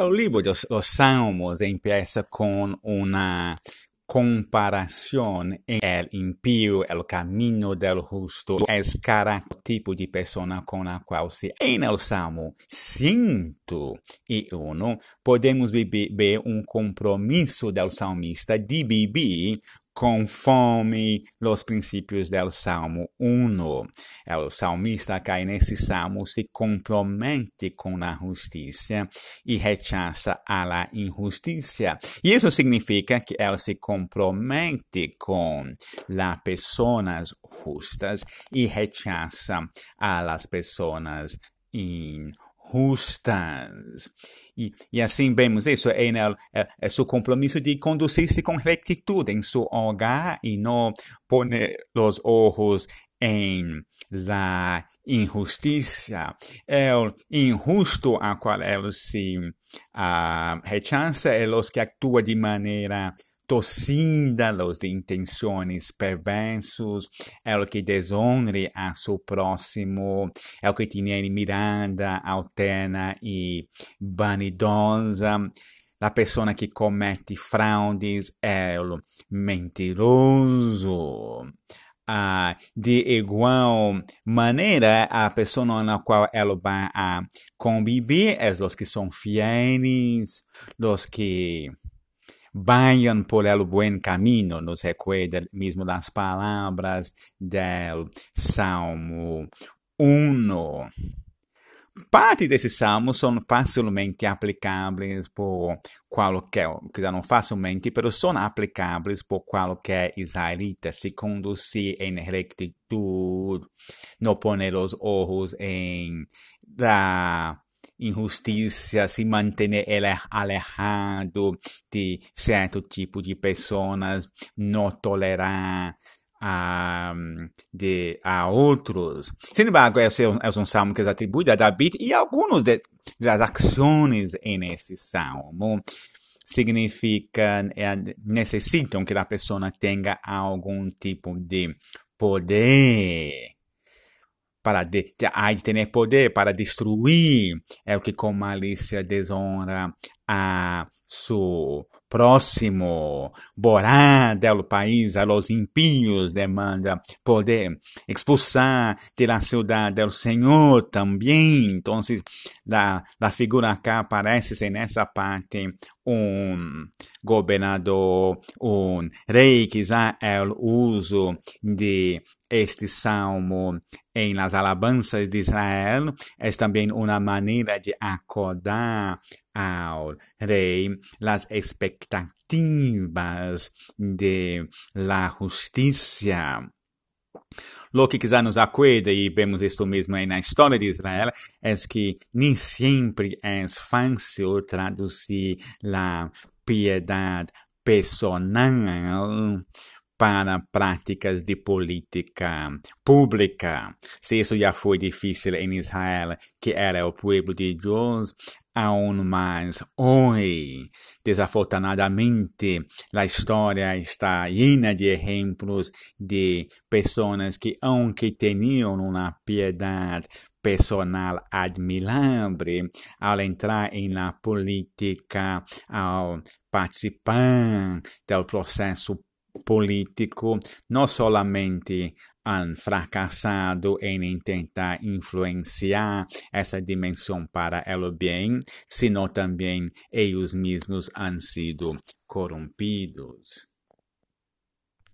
o livro dos, Salmos empieza con una comparación en el impío, el camino del justo, es cada tipo de persona con la cual se en el Salmo 101 podemos ver un compromiso del salmista de vivir conforme los principios del Salmo 1. El salmista acá en ese salmo se compromete con la justicia y rechaza a la injusticia. Y eso significa que él se compromete con las personas justas y rechaza a las personas injustas justas. E, e assim vemos isso em el, é, é seu compromisso de conduzir-se com rectitude em seu hogar e não poner os olhos em la injustiça. El injusto a qual ele se uh, rechaza é os que atua de maneira torcida, los de intenções perversos, é o que desonre a seu próximo, é o que tem mirada alterna e vanidosa. A pessoa que comete fraudes é o mentiroso. Ah, de igual maneira, a pessoa na qual ela vai a conviver é os que são fiéis, os que vayan por el buen camino, nos recuerda mismo las palabras del Salmo 1. Parte desses salmos são facilmente aplicáveis por qualquer, não facilmente, mas são aplicáveis por qualquer israelita se conduzir em rectitude, não poner os olhos em da injustiça, se manter alejado de certo tipo de pessoas, não tolerar a, de, a outros. Sin embargo, esse é é um salmo que é atribuído a David e algumas das ações nesse salmo significam, é, necessitam que a pessoa tenha algum tipo de poder para de, hay de ter poder para destruir é o que com malícia desonra a seu próximo, morar del país a los impíos demanda poder expulsar de la ciudad del Senhor também. Então, la, la figura acá aparece nessa parte um governador, um rei, quizá é o uso de este salmo em las alabanças de Israel é também uma maneira de acordar ao rei las expectativas de la justiça. Lo que quizá nos acuerda, e vemos isto mesmo aí na história de Israel, é que nem sempre é fácil traduzir a piedade personal para práticas de política pública. Se isso já foi difícil em Israel, que era o povo de Deus, aún mais hoje. Desafortunadamente, a história está llena de exemplos de pessoas que, aunque tinham uma piedade personal admirável, ao entrar em la política, ao participar do processo político não somente han fracassado em intentar influenciar essa dimensão para o bem, sino também eles mesmos han sido corrompidos.